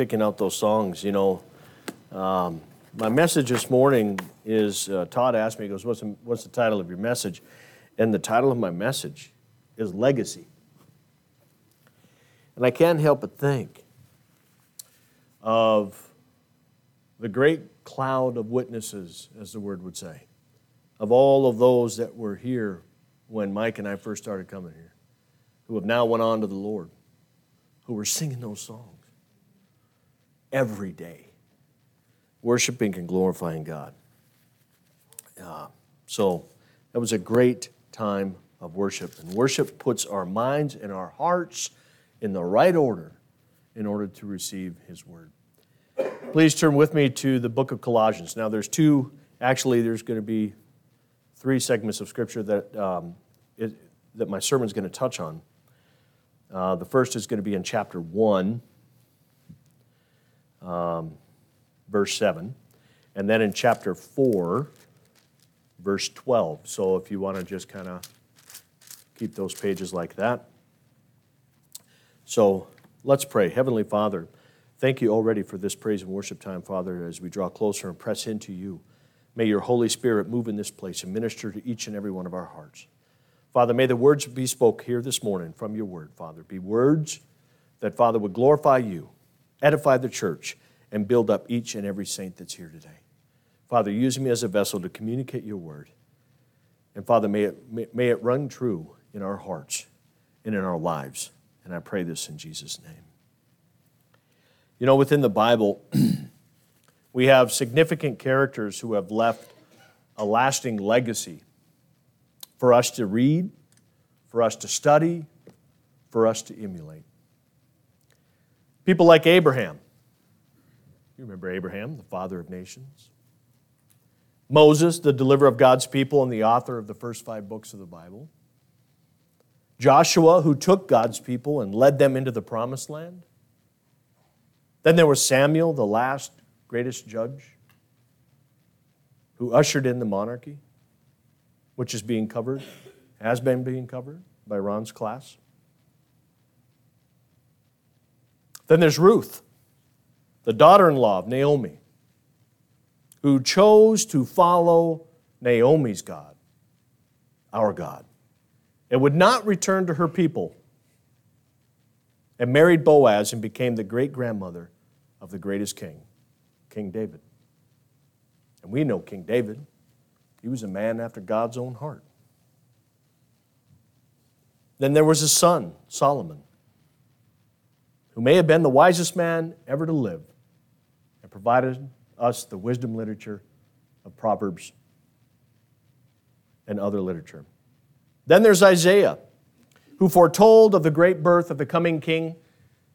picking out those songs. You know, um, my message this morning is uh, Todd asked me, he goes, what's the, what's the title of your message? And the title of my message is Legacy. And I can't help but think of the great cloud of witnesses, as the word would say, of all of those that were here when Mike and I first started coming here, who have now went on to the Lord, who were singing those songs every day, worshiping and glorifying God. Uh, so that was a great time of worship. And worship puts our minds and our hearts in the right order in order to receive His word. Please turn with me to the book of Colossians. Now, there's two, actually, there's going to be three segments of scripture that, um, it, that my sermon is going to touch on. Uh, the first is going to be in chapter 1, um, verse 7, and then in chapter 4, verse 12. So if you want to just kind of keep those pages like that. So let's pray. Heavenly Father, thank you already for this praise and worship time, Father, as we draw closer and press into you. May your Holy Spirit move in this place and minister to each and every one of our hearts. Father, may the words be spoke here this morning from your word, Father, be words that, Father, would glorify you, edify the church, and build up each and every saint that's here today. Father, use me as a vessel to communicate your word. And Father, may it, may, it run true in our hearts and in our lives. And I pray this in Jesus' name. You know, within the Bible, we have significant characters who have left a lasting legacy for us to read, for us to study, for us to emulate. People like Abraham. You remember Abraham, the father of nations. Moses, the deliverer of God's people and the author of the first five books of the Bible. Joshua, who took God's people and led them into the promised land. Then there was Samuel, the last greatest judge, who ushered in the monarchy, which is being covered, has been being covered by Ron's class. Then there's Ruth, the daughter in law of Naomi, who chose to follow Naomi's God, our God, and would not return to her people, and married Boaz and became the great grandmother of the greatest king, King David. And we know King David, he was a man after God's own heart. Then there was his son, Solomon, who may have been the wisest man ever to live and provided us the wisdom literature of Proverbs and other literature. Then there's Isaiah, who foretold of the great birth of the coming king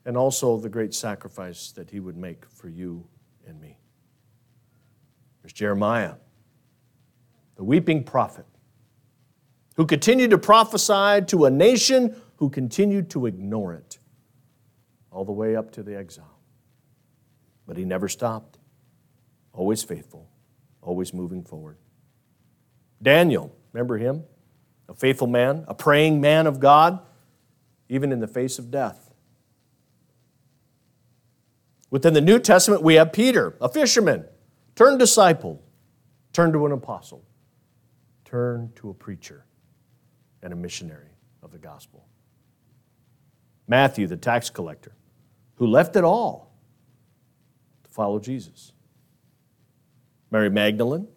and also the great sacrifice that he would make for you and me. There's Jeremiah, the weeping prophet, who continued to prophesy to a nation who continued to ignore it all the way up to the exile. But he never stopped always faithful, always moving forward. Daniel, remember him? A faithful man, a praying man of God, even in the face of death. Within the New Testament, we have Peter, a fisherman, turned disciple, turned to an apostle, turned to a preacher and a missionary of the gospel. Matthew, the tax collector, who left it all to follow Jesus. Mary Magdalene,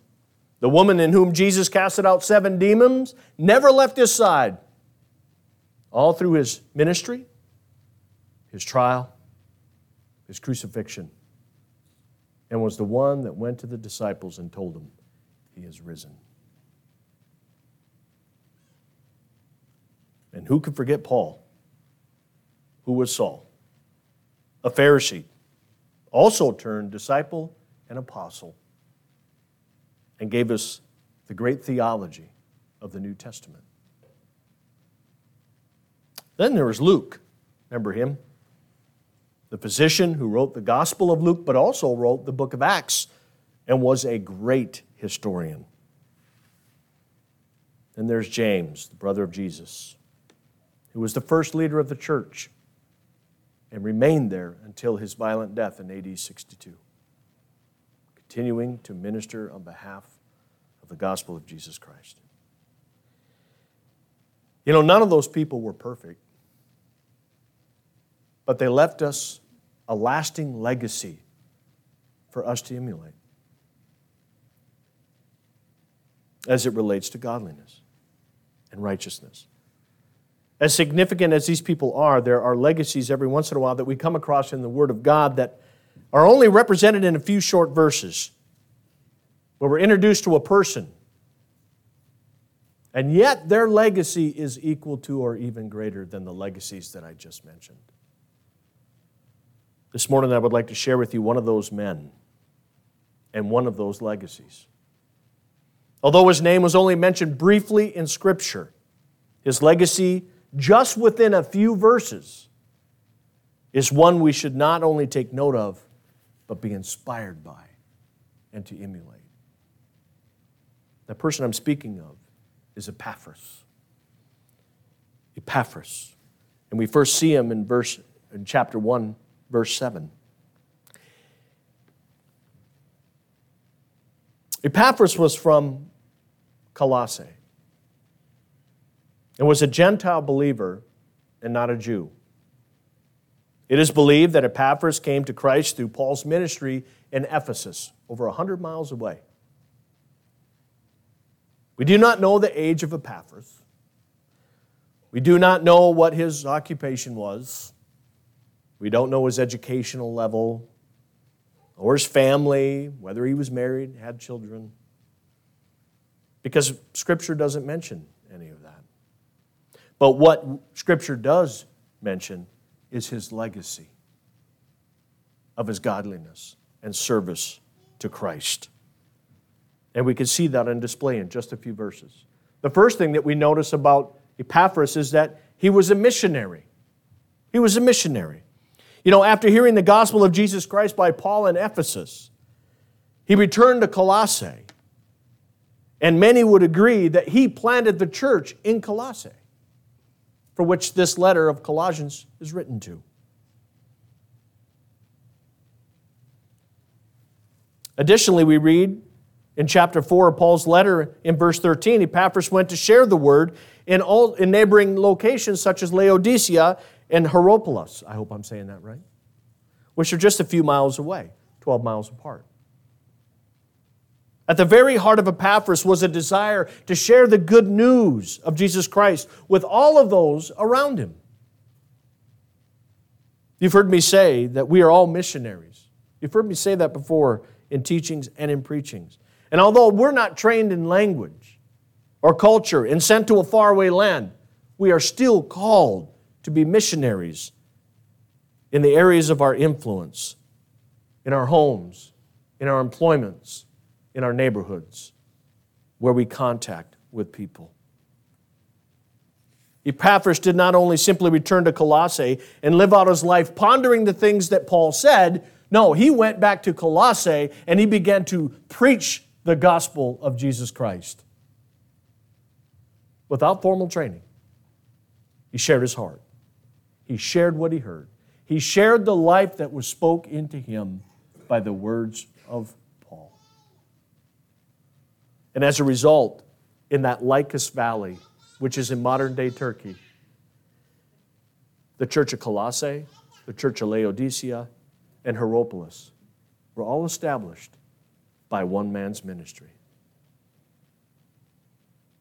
the woman in whom Jesus casted out seven demons, never left his side all through his ministry, his trial, his crucifixion, and was the one that went to the disciples and told them, He is risen. And who could forget Paul, who was Saul, a Pharisee, also turned disciple and apostle and gave us the great theology of the New Testament. Then there was Luke. Remember him? The physician who wrote the Gospel of Luke, but also wrote the book of Acts and was a great historian. Then there's James, the brother of Jesus, who was the first leader of the church, and remained there until his violent death in AD 62, continuing to minister on behalf of the gospel of Jesus Christ. You know, none of those people were perfect, but they left us a lasting legacy for us to emulate as it relates to godliness and righteousness. As significant as these people are, there are legacies every once in a while that we come across in the Word of God that are only represented in a few short verses, where we're introduced to a person. And yet their legacy is equal to or even greater than the legacies that I just mentioned. This morning, I would like to share with you one of those men and one of those legacies. Although his name was only mentioned briefly in Scripture, his legacy, just within a few verses, is one we should not only take note of, but be inspired by and to emulate. The person I'm speaking of is Epaphras. Epaphras. And we first see him in verse in chapter 1 verse 7. Epaphras was from Colossae and was a Gentile believer and not a Jew. It is believed that Epaphras came to Christ through Paul's ministry in Ephesus, over 100 miles away. We do not know the age of Epaphras. We do not know what his occupation was. We don't know his educational level or his family, whether he was married, had children, because Scripture doesn't mention. But what Scripture does mention is his legacy of his godliness and service to Christ. And we can see that on display in just a few verses. The first thing that we notice about Epaphras is that he was a missionary. He was a missionary. You know, after hearing the gospel of Jesus Christ by Paul in Ephesus, he returned to Colossae. And many would agree that he planted the church in Colossae, for which this letter of Colossians is written to. Additionally, we read in chapter 4 of Paul's letter in verse 13, Epaphras went to share the word in, all, in neighboring locations such as Laodicea and Hierapolis. I hope I'm saying that right. Which are just a few miles away, 12 miles apart. At the very heart of Epaphras was a desire to share the good news of Jesus Christ with all of those around him. You've heard me say that we are all missionaries. You've heard me say that before in teachings and in preachings. And although we're not trained in language or culture and sent to a faraway land, we are still called to be missionaries in the areas of our influence, in our homes, in our employments, in our neighborhoods, where we contact with people. Epaphras did not only simply return to Colossae and live out his life pondering the things that Paul said, no, he went back to Colossae and he began to preach the gospel of Jesus Christ without formal training. He shared his heart. He shared what he heard. He shared the life that was spoke into him by the words of. And as a result, in that Lycus Valley, which is in modern day Turkey, the church of Colossae, the church of Laodicea, and Hierapolis were all established by one man's ministry.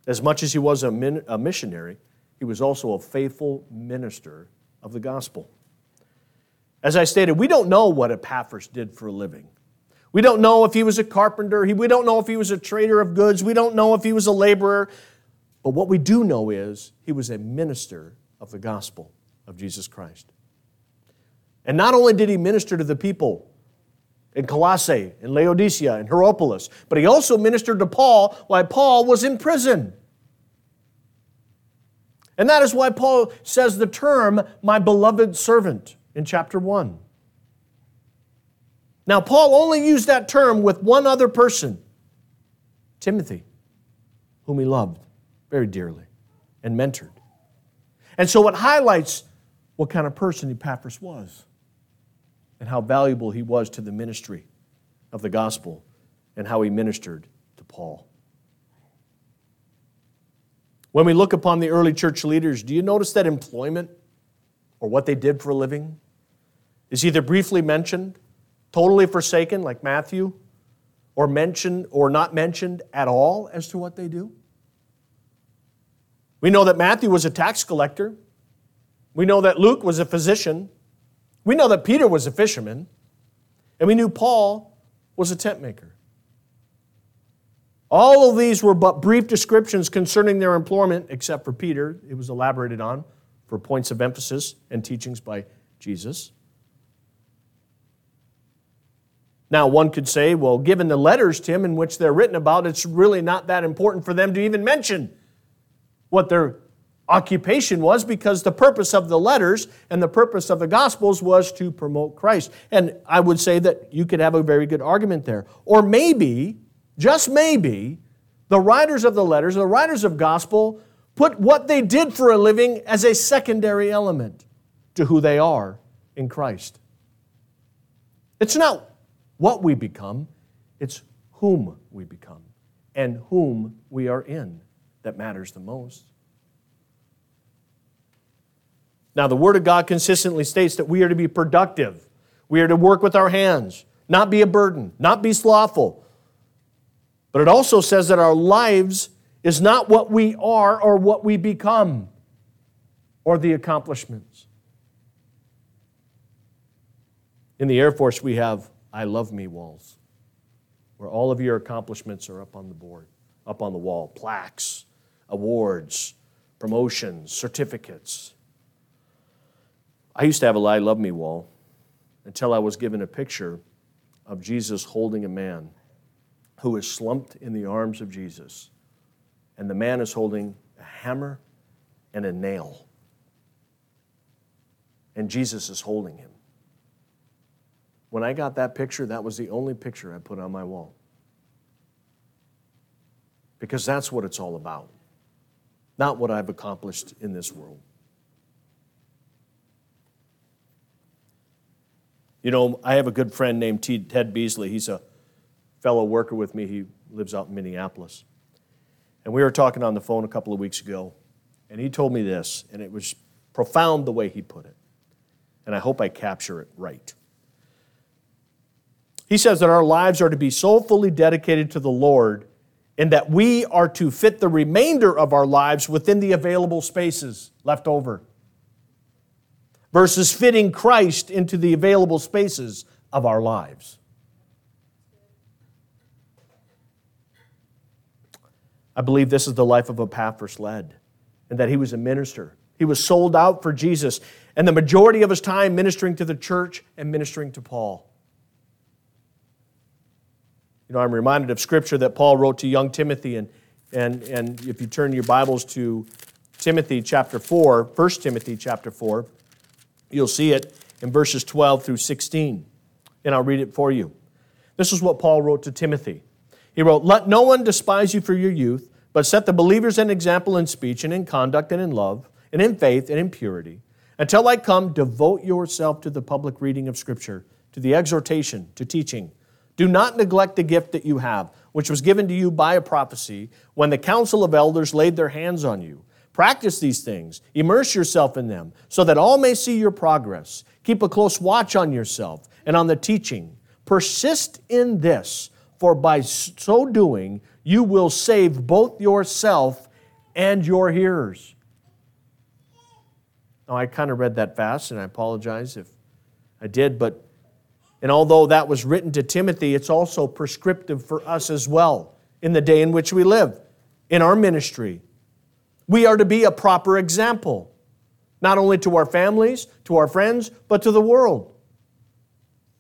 As much as he was a, min- a missionary, he was also a faithful minister of the gospel. As I stated, we don't know what Epaphras did for a living. We don't know if he was a carpenter. We don't know if he was a trader of goods. We don't know if he was a laborer. But what we do know is he was a minister of the gospel of Jesus Christ. And not only did he minister to the people in Colossae, in Laodicea, in Hierapolis, but he also ministered to Paul while Paul was in prison. And that is why Paul says the term, my beloved servant, in chapter 1. Now, Paul only used that term with one other person, Timothy, whom he loved very dearly and mentored. And so it highlights what kind of person Epaphras was and how valuable he was to the ministry of the gospel and how he ministered to Paul. When we look upon the early church leaders, do you notice that employment or what they did for a living is either briefly mentioned, totally forsaken, like Matthew, or mentioned or not mentioned at all as to what they do? We know that Matthew was a tax collector. We know that Luke was a physician. We know that Peter was a fisherman. And we knew Paul was a tent maker. All of these were but brief descriptions concerning their employment, except for Peter. It was elaborated on for points of emphasis and teachings by Jesus. Now, one could say, well, given the letters, Tim, in which they're written about, it's really not that important for them to even mention what their occupation was because the purpose of the letters and the purpose of the Gospels was to promote Christ. And I would say that you could have a very good argument there. Or maybe, just maybe, the writers of the letters, the writers of Gospel, put what they did for a living as a secondary element to who they are in Christ. It's not what we become, it's whom we become and whom we are in that matters the most. Now, the Word of God consistently states that we are to be productive. We are to work with our hands, not be a burden, not be slothful. But it also says that our lives is not what we are or what we become or the accomplishments. In the Air Force, we have I love me walls, where all of your accomplishments are up on the board, up on the wall, plaques, awards, promotions, certificates. I used to have a I love me wall until I was given a picture of Jesus holding a man who is slumped in the arms of Jesus. And the man is holding a hammer and a nail. And Jesus is holding him. When I got that picture, that was the only picture I put on my wall. Because that's what it's all about, not what I've accomplished in this world. You know, I have a good friend named Ted Beasley. He's a fellow worker with me. He lives out in Minneapolis. And we were talking on the phone a couple of weeks ago, and he told me this, and it was profound the way he put it. And I hope I capture it right. He says that our lives are to be so fully dedicated to the Lord and that we are to fit the remainder of our lives within the available spaces left over versus fitting Christ into the available spaces of our lives. I believe this is the life of Epaphras led, and that he was a minister. He was sold out for Jesus, and the majority of his time ministering to the church and ministering to Paul. You know, I'm reminded of scripture that Paul wrote to young Timothy, and, and, and if you turn your Bibles to Timothy chapter 4, 1 Timothy chapter 4, you'll see it in verses 12 through 16. And I'll read it for you. This is what Paul wrote to Timothy. He wrote, Let no one despise you for your youth, but set the believers an example in speech and in conduct and in love and in faith and in purity. Until I come, devote yourself to the public reading of Scripture, to the exhortation, to teaching. Do not neglect the gift that you have, which was given to you by a prophecy when the council of elders laid their hands on you. Practice these things, immerse yourself in them, so that all may see your progress. Keep a close watch on yourself and on the teaching. Persist in this, for by so doing, you will save both yourself and your hearers. Now, I kind of read that fast, and I apologize if I did, but and although that was written to Timothy, it's also prescriptive for us as well in the day in which we live, in our ministry. We are to be a proper example, not only to our families, to our friends, but to the world.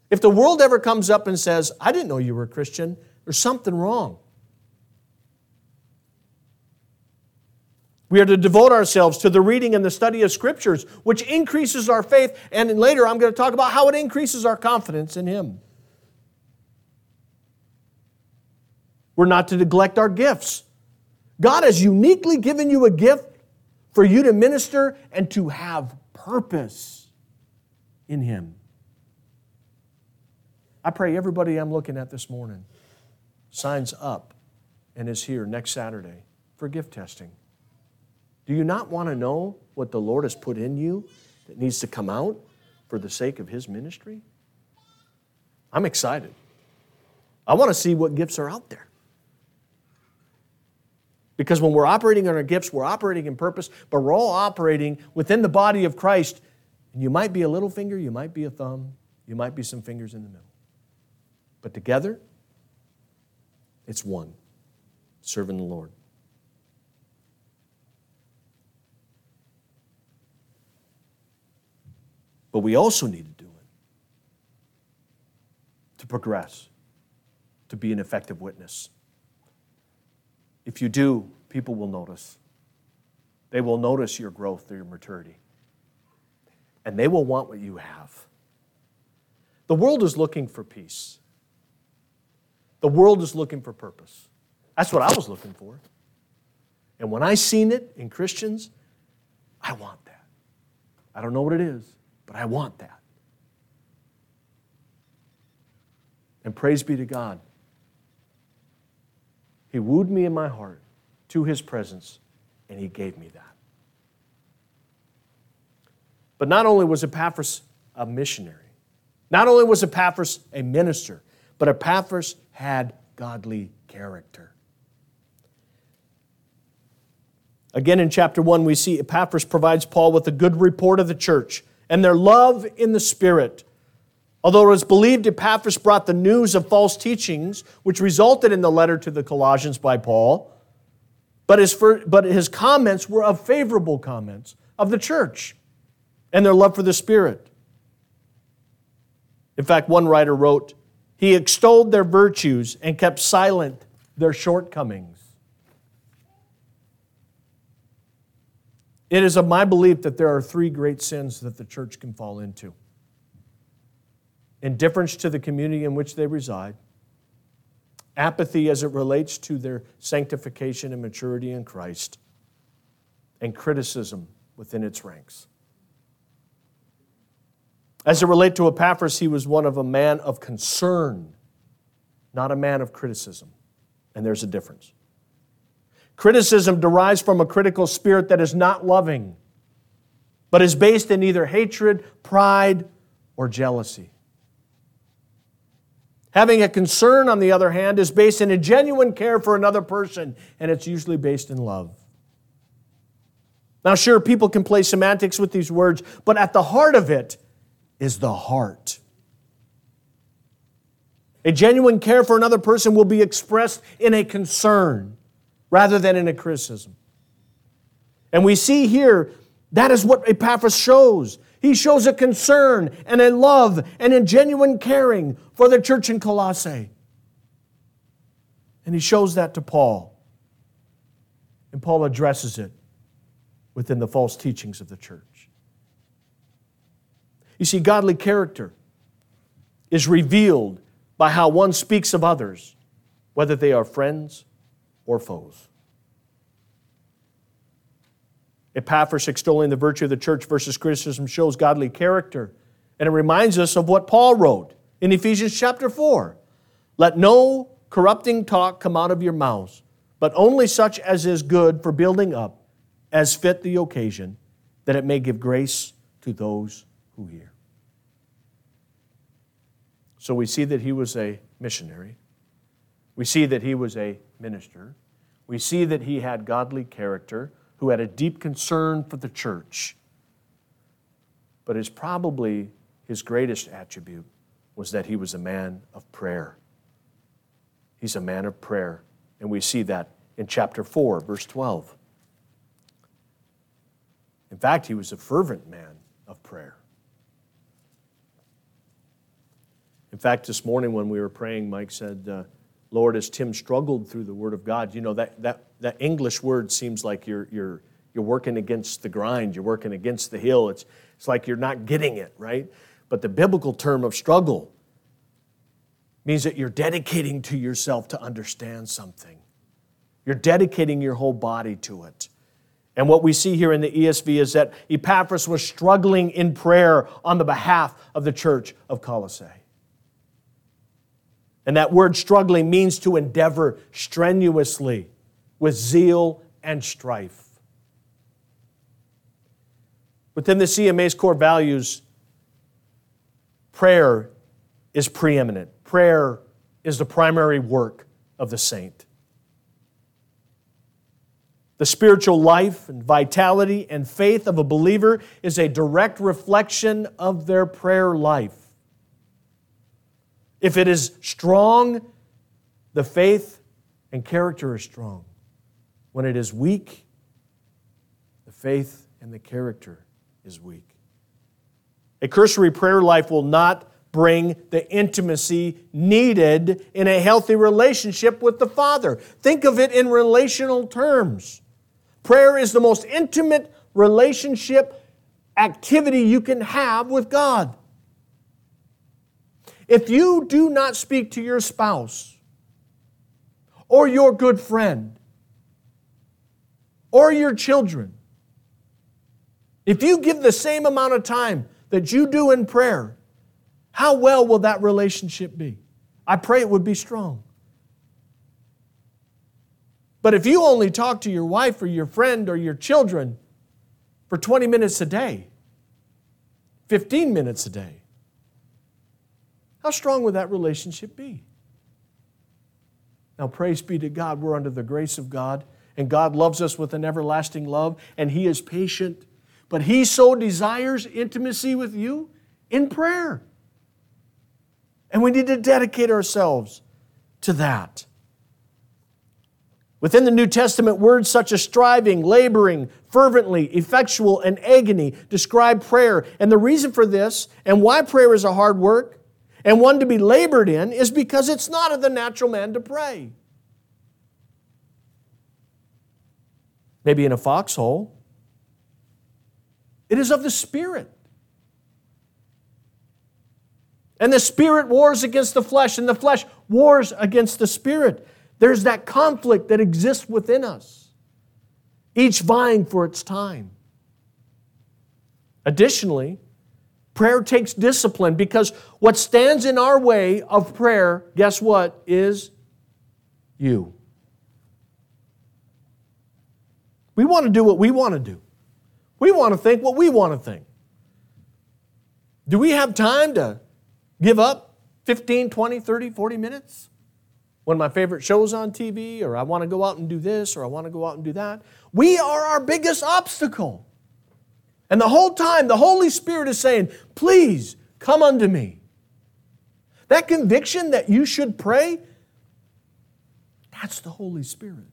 If the world ever comes up and says, I didn't know you were a Christian, there's something wrong. We are to devote ourselves to the reading and the study of scriptures, which increases our faith. And later I'm going to talk about how it increases our confidence in Him. We're not to neglect our gifts. God has uniquely given you a gift for you to minister and to have purpose in Him. I pray everybody I'm looking at this morning signs up and is here next Saturday for gift testing. Do you not want to know what the Lord has put in you that needs to come out for the sake of His ministry? I'm excited. I want to see what gifts are out there. Because when we're operating on our gifts, we're operating in purpose, but we're all operating within the body of Christ. And you might be a little finger, you might be a thumb, you might be some fingers in the middle. But together, it's one serving the Lord. But we also need to do it to progress, to be an effective witness. If you do, people will notice. They will notice your growth, your maturity. And they will want what you have. The world is looking for peace. The world is looking for purpose. That's what I was looking for. And when I seen it in Christians, I want that. I don't know what it is, but I want that. And praise be to God. He wooed me in my heart to his presence, and he gave me that. But not only was Epaphras a missionary, not only was Epaphras a minister, but Epaphras had godly character. Again, in chapter 1, we see Epaphras provides Paul with a good report of the church and their love in the Spirit. Although it was believed Epaphras brought the news of false teachings, which resulted in the letter to the Colossians by Paul, but his, but his comments were of favorable comments of the church and their love for the Spirit. In fact, one writer wrote, He extolled their virtues and kept silent their shortcomings. It is of my belief that there are three great sins that the church can fall into indifference to the community in which they reside, apathy as it relates to their sanctification and maturity in Christ, and criticism within its ranks. As it relates to Epaphras, he was one of a man of concern, not a man of criticism. And there's a difference. Criticism derives from a critical spirit that is not loving, but is based in either hatred, pride, or jealousy. Having a concern, on the other hand, is based in a genuine care for another person, and it's usually based in love. Now, sure, people can play semantics with these words, but at the heart of it is the heart. A genuine care for another person will be expressed in a concern rather than in a criticism. And we see here that is what Epaphras shows. He shows a concern and a love and a genuine caring for the church in Colossae. And he shows that to Paul. And Paul addresses it within the false teachings of the church. You see, godly character is revealed by how one speaks of others, whether they are friends or foes. Epaphras extolling the virtue of the church versus criticism shows godly character. And it reminds us of what Paul wrote in Ephesians chapter 4. Let no corrupting talk come out of your mouths, but only such as is good for building up, as fit the occasion, that it may give grace to those who hear. So we see that he was a missionary. We see that he was a minister. We see that he had godly character, who had a deep concern for the church. But his probably his greatest attribute was that he was a man of prayer. He's a man of prayer. And we see that in chapter 4, verse 12. In fact, he was a fervent man of prayer. In fact, this morning when we were praying, Mike said, uh, Lord, as Tim struggled through the Word of God, you know, that, that, that English word seems like you're, you're, you're working against the grind, you're working against the hill. It's, it's like you're not getting it, right? But the biblical term of struggle means that you're dedicating to yourself to understand something. You're dedicating your whole body to it. And what we see here in the ESV is that Epaphras was struggling in prayer on the behalf of the church of Colossae. And that word struggling means to endeavor strenuously with zeal and strife. Within the CMA's core values, prayer is preeminent. Prayer is the primary work of the saint. The spiritual life and vitality and faith of a believer is a direct reflection of their prayer life. If it is strong, the faith and character is strong. When it is weak, the faith and the character is weak. A cursory prayer life will not bring the intimacy needed in a healthy relationship with the Father. Think of it in relational terms. Prayer is the most intimate relationship activity you can have with God. If you do not speak to your spouse or your good friend or your children, if you give the same amount of time that you do in prayer, how well will that relationship be? I pray it would be strong. But if you only talk to your wife or your friend or your children for 20 minutes a day, 15 minutes a day, how strong would that relationship be? Now, praise be to God, we're under the grace of God, and God loves us with an everlasting love, and He is patient. But He so desires intimacy with you in prayer. And we need to dedicate ourselves to that. Within the New Testament, words such as striving, laboring, fervently, effectual, and agony describe prayer. And the reason for this and why prayer is a hard work and one to be labored in is because it's not of the natural man to pray. Maybe in a foxhole. It is of the Spirit. And the Spirit wars against the flesh, and the flesh wars against the Spirit. There's that conflict that exists within us, each vying for its time. Additionally, prayer takes discipline because what stands in our way of prayer, guess what, is you. We want to do what we want to do. We want to think what we want to think. Do we have time to give up 15, 20, 30, 40 minutes? when my favorite show's on TV, or I want to go out and do this, or I want to go out and do that. We are our biggest obstacle. And the whole time, the Holy Spirit is saying, Please come unto me. That conviction that you should pray, that's the Holy Spirit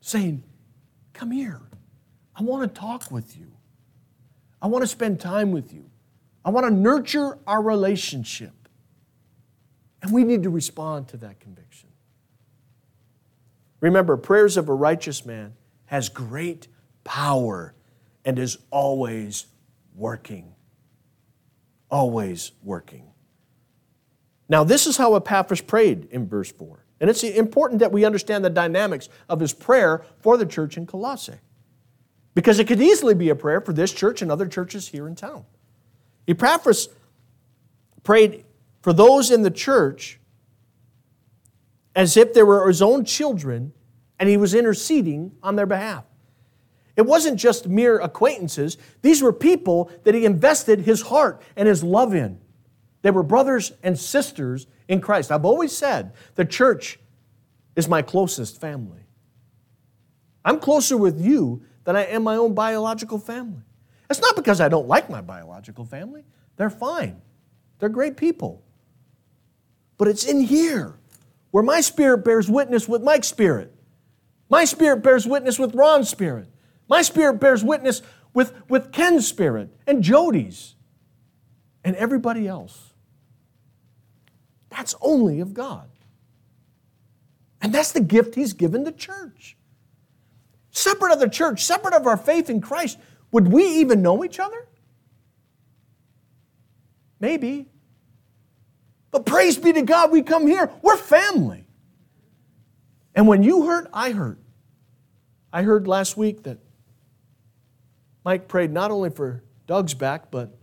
saying, Come here. I want to talk with you. I want to spend time with you. I want to nurture our relationship. And we need to respond to that conviction. Remember, prayers of a righteous man has great power and is always working. Always working. Now, this is how Epaphras prayed in verse 4. And it's important that we understand the dynamics of his prayer for the church in Colossae. Because it could easily be a prayer for this church and other churches here in town. Epaphras prayed for those in the church as if they were his own children and he was interceding on their behalf. It wasn't just mere acquaintances, these were people that he invested his heart and his love in. They were brothers and sisters in Christ. I've always said the church is my closest family. I'm closer with you than I am my own biological family. It's not because I don't like my biological family, they're fine, they're great people. But it's in here where my spirit bears witness with Mike's spirit. My spirit bears witness with Ron's spirit. My spirit bears witness with, with Ken's spirit and Jody's and everybody else. That's only of God. And that's the gift He's given the church. Separate of the church, separate of our faith in Christ, would we even know each other? Maybe. But praise be to God, we come here. We're family. And when you hurt, I hurt. I heard last week that Mike prayed not only for Doug's back, but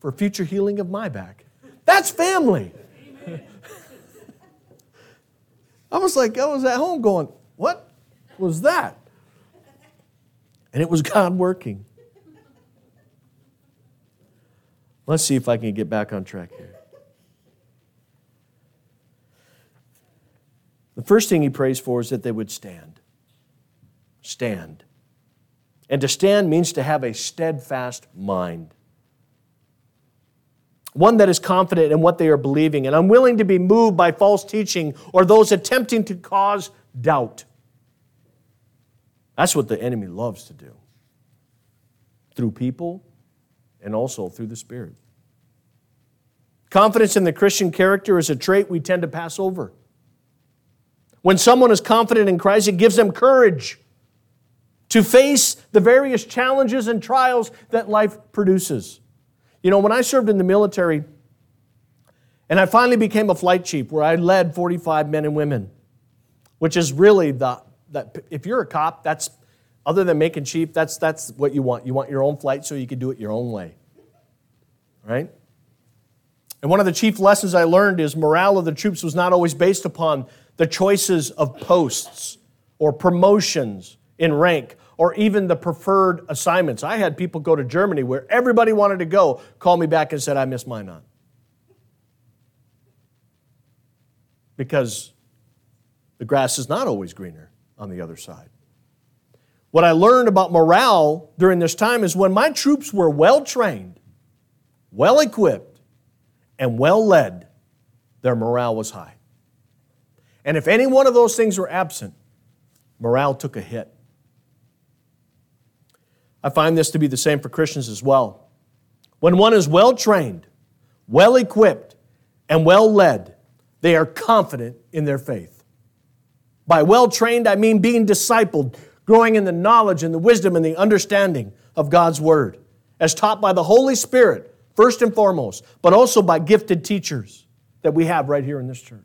for future healing of my back. That's family. I was like, I was at home going, what was that? And it was God working. Let's see if I can get back on track here. The first thing he prays for is that they would stand. Stand. And to stand means to have a steadfast mind. One that is confident in what they are believing and unwilling to be moved by false teaching or those attempting to cause doubt. That's what the enemy loves to do through people and also through the Spirit. Confidence in the Christian character is a trait we tend to pass over. When someone is confident in Christ, it gives them courage to face the various challenges and trials that life produces. You know, when I served in the military, and I finally became a flight chief where I led 45 men and women, which is really the, that if you're a cop, that's other than making chief, that's, that's what you want. You want your own flight so you can do it your own way. Right? And one of the chief lessons I learned is morale of the troops was not always based upon the choices of posts or promotions in rank or even the preferred assignments. I had people go to Germany where everybody wanted to go, call me back and said, I missed Minot. Because the grass is not always greener on the other side. What I learned about morale during this time is when my troops were well trained, well equipped, and well led, their morale was high. And if any one of those things were absent, morale took a hit. I find this to be the same for Christians as well. When one is well trained, well equipped, and well led, they are confident in their faith. By well trained, I mean being discipled, growing in the knowledge and the wisdom and the understanding of God's Word, as taught by the Holy Spirit, first and foremost, but also by gifted teachers that we have right here in this church.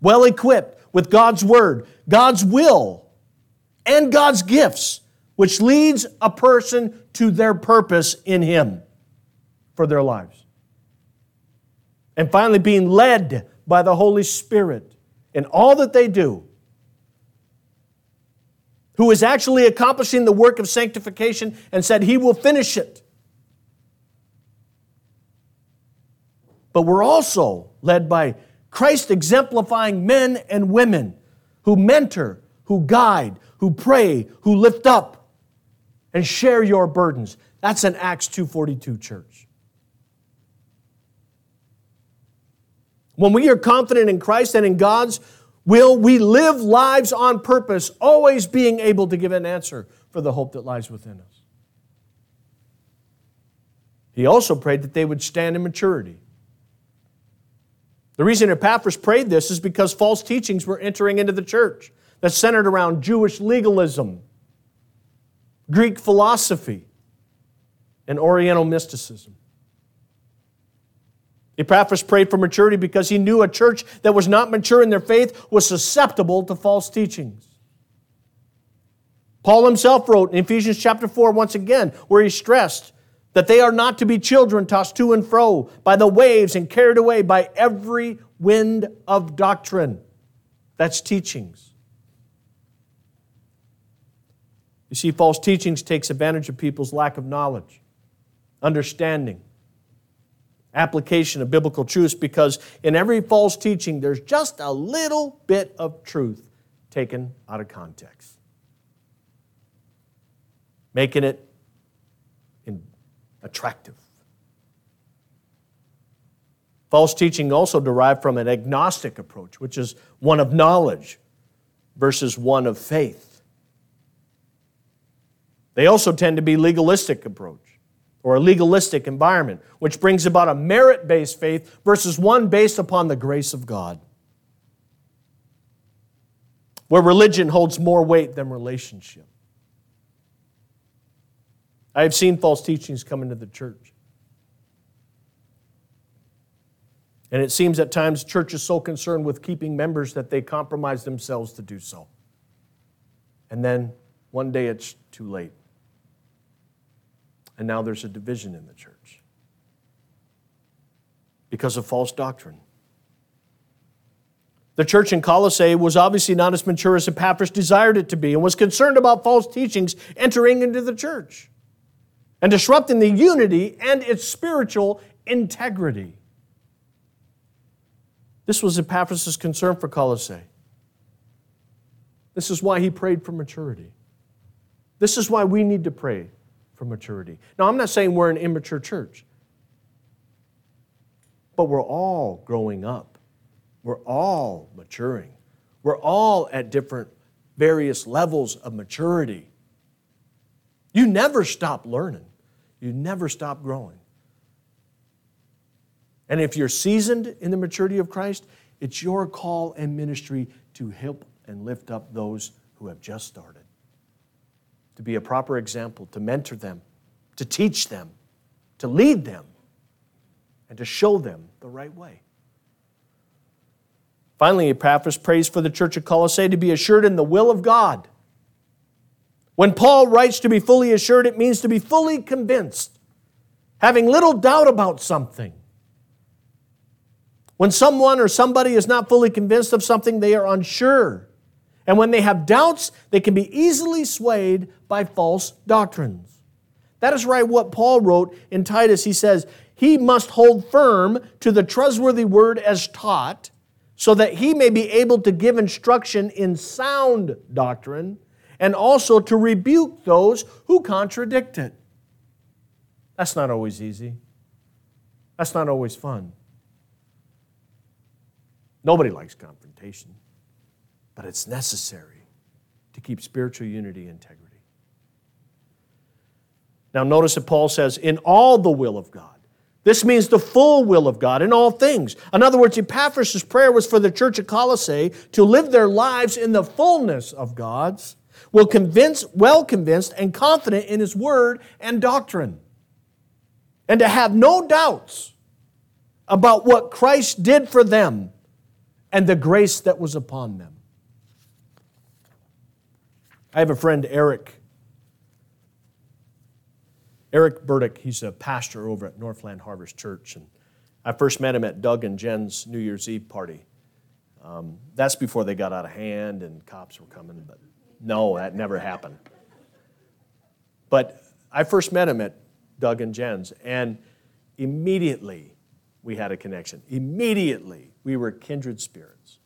Well equipped with God's Word, God's will, and God's gifts which leads a person to their purpose in Him for their lives. And finally, being led by the Holy Spirit in all that they do, who is actually accomplishing the work of sanctification and said He will finish it. But we're also led by Christ exemplifying men and women who mentor, who guide, who pray, who lift up, and share your burdens. That's an Acts 2:42 church. When we are confident in Christ and in God's will, we live lives on purpose, always being able to give an answer for the hope that lies within us. He also prayed that they would stand in maturity. The reason Epaphras prayed this is because false teachings were entering into the church that centered around Jewish legalism Greek philosophy, and Oriental mysticism. Epaphras prayed for maturity because he knew a church that was not mature in their faith was susceptible to false teachings. Paul himself wrote in Ephesians chapter 4 once again, where he stressed that they are not to be children tossed to and fro by the waves and carried away by every wind of doctrine. That's teachings. You see, false teachings takes advantage of people's lack of knowledge, understanding, application of biblical truths because in every false teaching there's just a little bit of truth taken out of context, making it attractive. False teaching also derived from an agnostic approach, which is one of knowledge versus one of faith. They also tend to be legalistic approach or a legalistic environment, which brings about a merit based faith versus one based upon the grace of God, where religion holds more weight than relationship. I have seen false teachings come into the church. And it seems at times church is so concerned with keeping members that they compromise themselves to do so. And then one day it's too late. And now there's a division in the church because of false doctrine. The church in Colossae was obviously not as mature as Epaphras desired it to be and was concerned about false teachings entering into the church and disrupting the unity and its spiritual integrity. This was Epaphras' concern for Colossae. This is why he prayed for maturity. This is why we need to pray for maturity. Now, I'm not saying we're an immature church, but we're all growing up. We're all maturing. We're all at different, various levels of maturity. You never stop learning, you never stop growing. And if you're seasoned in the maturity of Christ, it's your call and ministry to help and lift up those who have just started, to be a proper example, to mentor them, to teach them, to lead them, and to show them the right way. Finally, Epaphras prays for the church of Colossae to be assured in the will of God. When Paul writes to be fully assured, it means to be fully convinced, having little doubt about something. When someone or somebody is not fully convinced of something, they are unsure. And when they have doubts, they can be easily swayed by false doctrines. That is right what Paul wrote in Titus. He says, He must hold firm to the trustworthy word as taught so that he may be able to give instruction in sound doctrine and also to rebuke those who contradict it. That's not always easy. That's not always fun. Nobody likes confrontation, but it's necessary to keep spiritual unity and integrity. Now, notice that Paul says, in all the will of God. This means the full will of God in all things. In other words, Epaphras' prayer was for the church at Colossae to live their lives in the fullness of God's, well convinced, well convinced, and confident in His word and doctrine, and to have no doubts about what Christ did for them and the grace that was upon them. I have a friend, Eric Eric Burdick, he's a pastor over at Northland Harvest Church. And I first met him at Doug and Jen's New Year's Eve party. Um, that's before they got out of hand and cops were coming, but no, that never happened. But I first met him at Doug and Jen's, and immediately we had a connection. Immediately we were kindred spirits.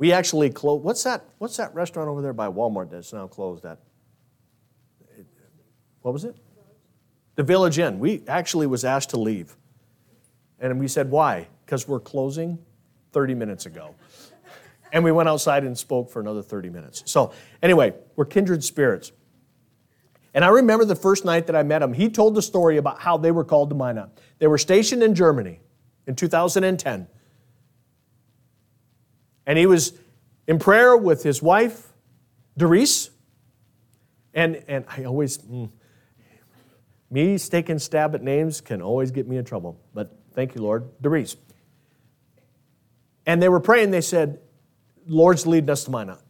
We actually closed. What's that? What's that restaurant over there by Walmart that's now closed? That what was it? The Village Inn. We actually was asked to leave. And we said, why? Because we're closing 30 minutes ago. And we went outside and spoke for another 30 minutes. So, anyway, we're kindred spirits. And I remember the first night that I met him, he told the story about how they were called to Minot. They were stationed in Germany in 2010. And he was in prayer with his wife, Doris. And, and I always, mm, me taking stab at names can always get me in trouble, but thank you, Lord. Doris. And they were praying, they said, Lord's leading us to Minot.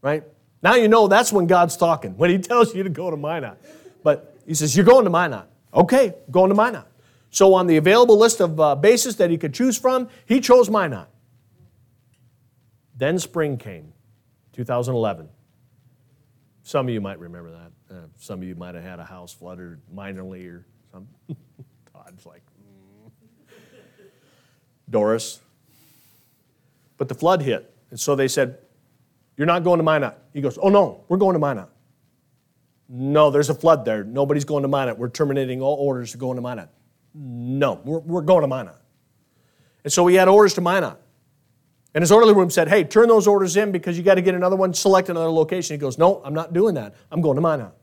Right? Now you know that's when God's talking, when He tells you to go to Minot. But He says, You're going to Minot. Okay, going to Minot. So on the available list of uh, bases that he could choose from, he chose Minot. Then spring came, 2011. Some of you might remember that. Uh, some of you might have had a house flooded minorly or something. Todd's like, mm. Doris. But the flood hit. And so they said, You're not going to Minot. He goes, Oh, no, we're going to Minot. No, there's a flood there. Nobody's going to Minot. We're terminating all orders to go into Minot. No, we're, we're going to Minot. And so he had orders to Minot. And his orderly room said, Hey, turn those orders in because you got to get another one, select another location. He goes, No, I'm not doing that. I'm going to Minot.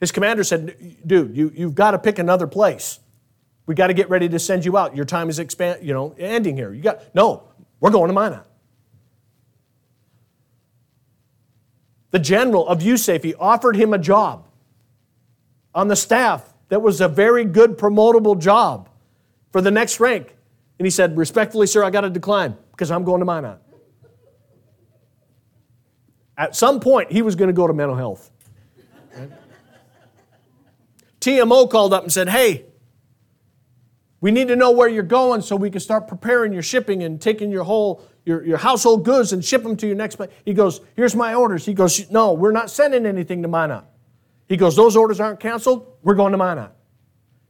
His commander said, Dude, you, you've got to pick another place. We got to get ready to send you out. Your time is expand, you know, ending here. You got no, we're going to Minot. The general of USAFE offered him a job on the staff that was a very good promotable job for the next rank. And he said, Respectfully, sir, I got to decline because I'm going to Minot. At some point, he was going to go to mental health. TMO called up and said, Hey, we need to know where you're going so we can start preparing your shipping and taking your whole your, your household goods and ship them to your next place. He goes, Here's my orders. He goes, No, we're not sending anything to Minot. He goes, Those orders aren't canceled. We're going to Minot.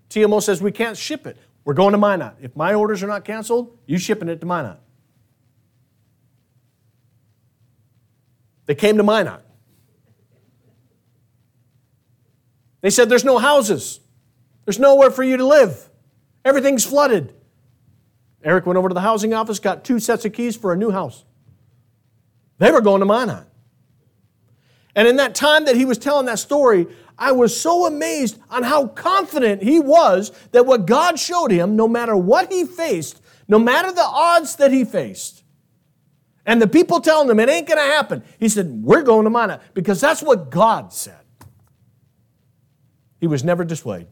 TMO says, We can't ship it. We're going to Minot. If my orders are not canceled, you shipping it to Minot. They came to Minot. They said, There's no houses, there's nowhere for you to live, everything's flooded. Eric went over to the housing office, got two sets of keys for a new house. They were going to Minot. And in that time that he was telling that story, I was so amazed on how confident he was that what God showed him, no matter what he faced, no matter the odds that he faced, and the people telling him it ain't going to happen, he said, We're going to Minot because that's what God said. He was never dissuaded,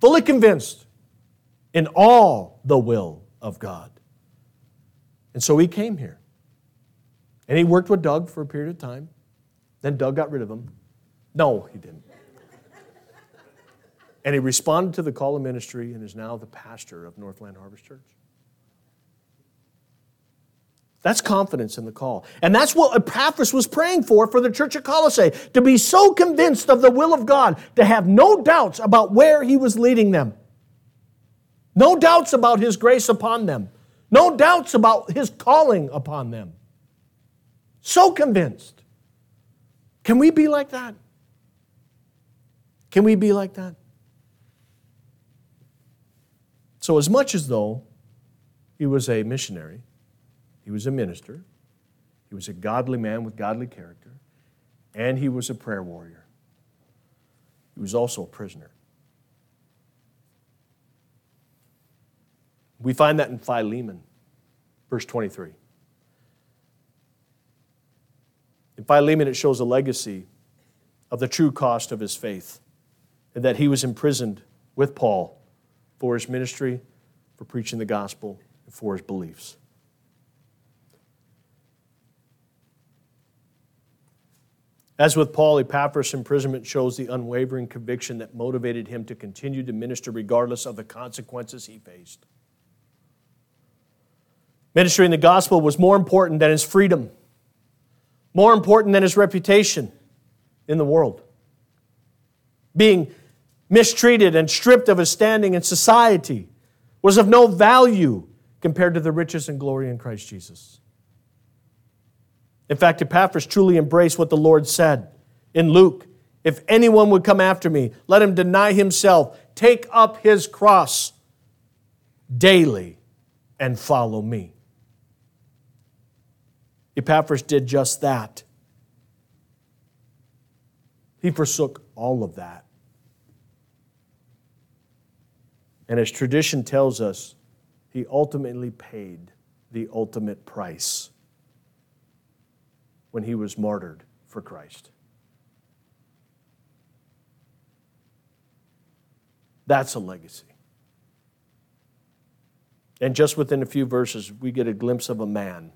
fully convinced in all the will of God. And so he came here. And he worked with Doug for a period of time. Then Doug got rid of him. No, he didn't. and he responded to the call of ministry and is now the pastor of Northland Harvest Church. That's confidence in the call. And that's what Epaphras was praying for for the church at Colossae to be so convinced of the will of God, to have no doubts about where he was leading them. No doubts about His grace upon them. No doubts about His calling upon them. So convinced. Can we be like that? Can we be like that? So, as much as though he was a missionary, he was a minister, he was a godly man with godly character, and he was a prayer warrior, he was also a prisoner. We find that in Philemon, verse 23. In Philemon, it shows a legacy of the true cost of his faith and that he was imprisoned with Paul for his ministry, for preaching the gospel, and for his beliefs. As with Paul, Epaphras' imprisonment shows the unwavering conviction that motivated him to continue to minister regardless of the consequences he faced. Ministering the gospel was more important than his freedom, more important than his reputation in the world. Being mistreated and stripped of his standing in society was of no value compared to the riches and glory in Christ Jesus. In fact, Epaphras truly embraced what the Lord said in Luke If anyone would come after me, let him deny himself, take up his cross daily, and follow me. Epaphras did just that. He forsook all of that. And as tradition tells us, he ultimately paid the ultimate price when he was martyred for Christ. That's a legacy. And just within a few verses, we get a glimpse of a man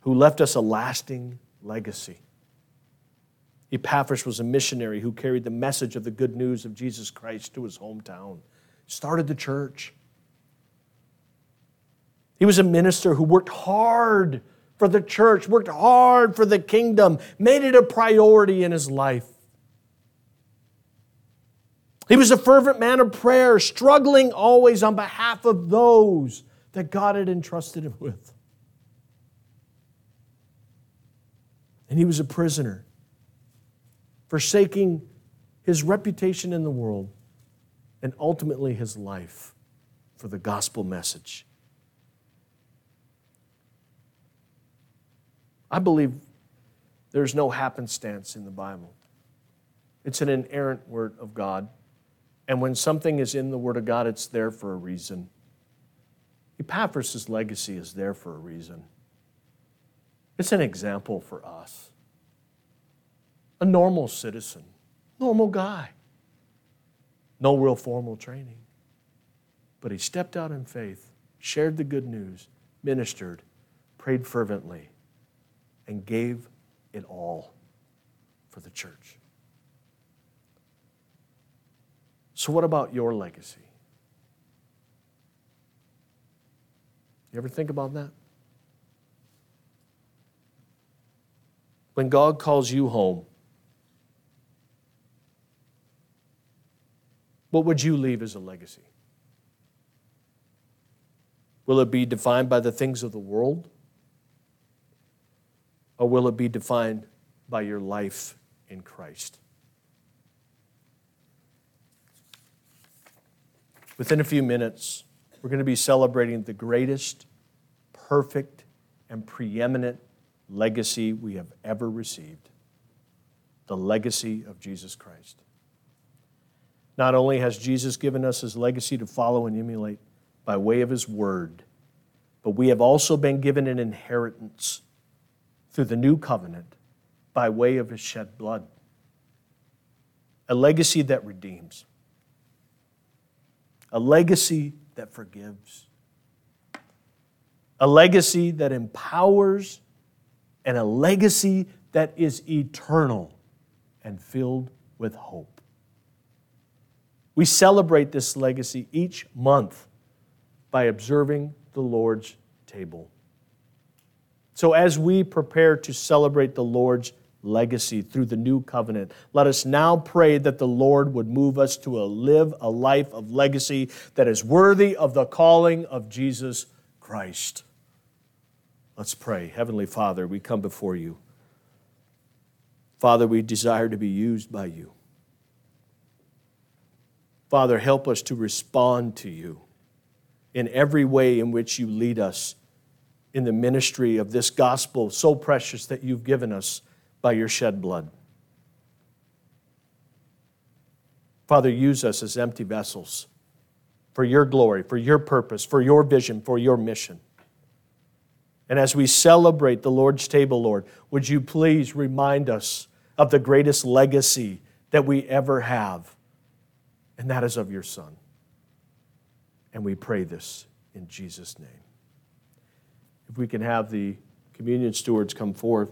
who left us a lasting legacy. Epaphras was a missionary who carried the message of the good news of Jesus Christ to his hometown, started the church. He was a minister who worked hard for the church, worked hard for the kingdom, made it a priority in his life. He was a fervent man of prayer, struggling always on behalf of those that God had entrusted him with. and he was a prisoner, forsaking his reputation in the world and ultimately his life for the gospel message. I believe there's no happenstance in the Bible. It's an inerrant word of God. And when something is in the Word of God, it's there for a reason. Epaphras' legacy is there for a reason. It's an example for us. A normal citizen, normal guy no real formal training. But he stepped out in faith, shared the good news, ministered, prayed fervently, and gave it all for the church. So, what about your legacy? You ever think about that? When God calls you home, what would you leave as a legacy? Will it be defined by the things of the world? Or will it be defined by your life in Christ? Within a few minutes, we're going to be celebrating the greatest, perfect, and preeminent legacy we have ever received the legacy of Jesus Christ. Not only has Jesus given us his legacy to follow and emulate by way of his word, but we have also been given an inheritance through the new covenant by way of his shed blood. A legacy that redeems, a legacy that forgives, a legacy that empowers, and a legacy that is eternal and filled with hope. We celebrate this legacy each month by observing the Lord's table. So, as we prepare to celebrate the Lord's legacy through the new covenant, let us now pray that the Lord would move us to a live a life of legacy that is worthy of the calling of Jesus Christ. Let's pray. Heavenly Father, we come before you. Father, we desire to be used by you. Father, help us to respond to you in every way in which you lead us in the ministry of this gospel so precious that you've given us by your shed blood. Father, use us as empty vessels for your glory, for your purpose, for your vision, for your mission. And as we celebrate the Lord's table, Lord, would you please remind us of the greatest legacy that we ever have, and that is of your Son. And we pray this in Jesus' name. If we can have the communion stewards come forth.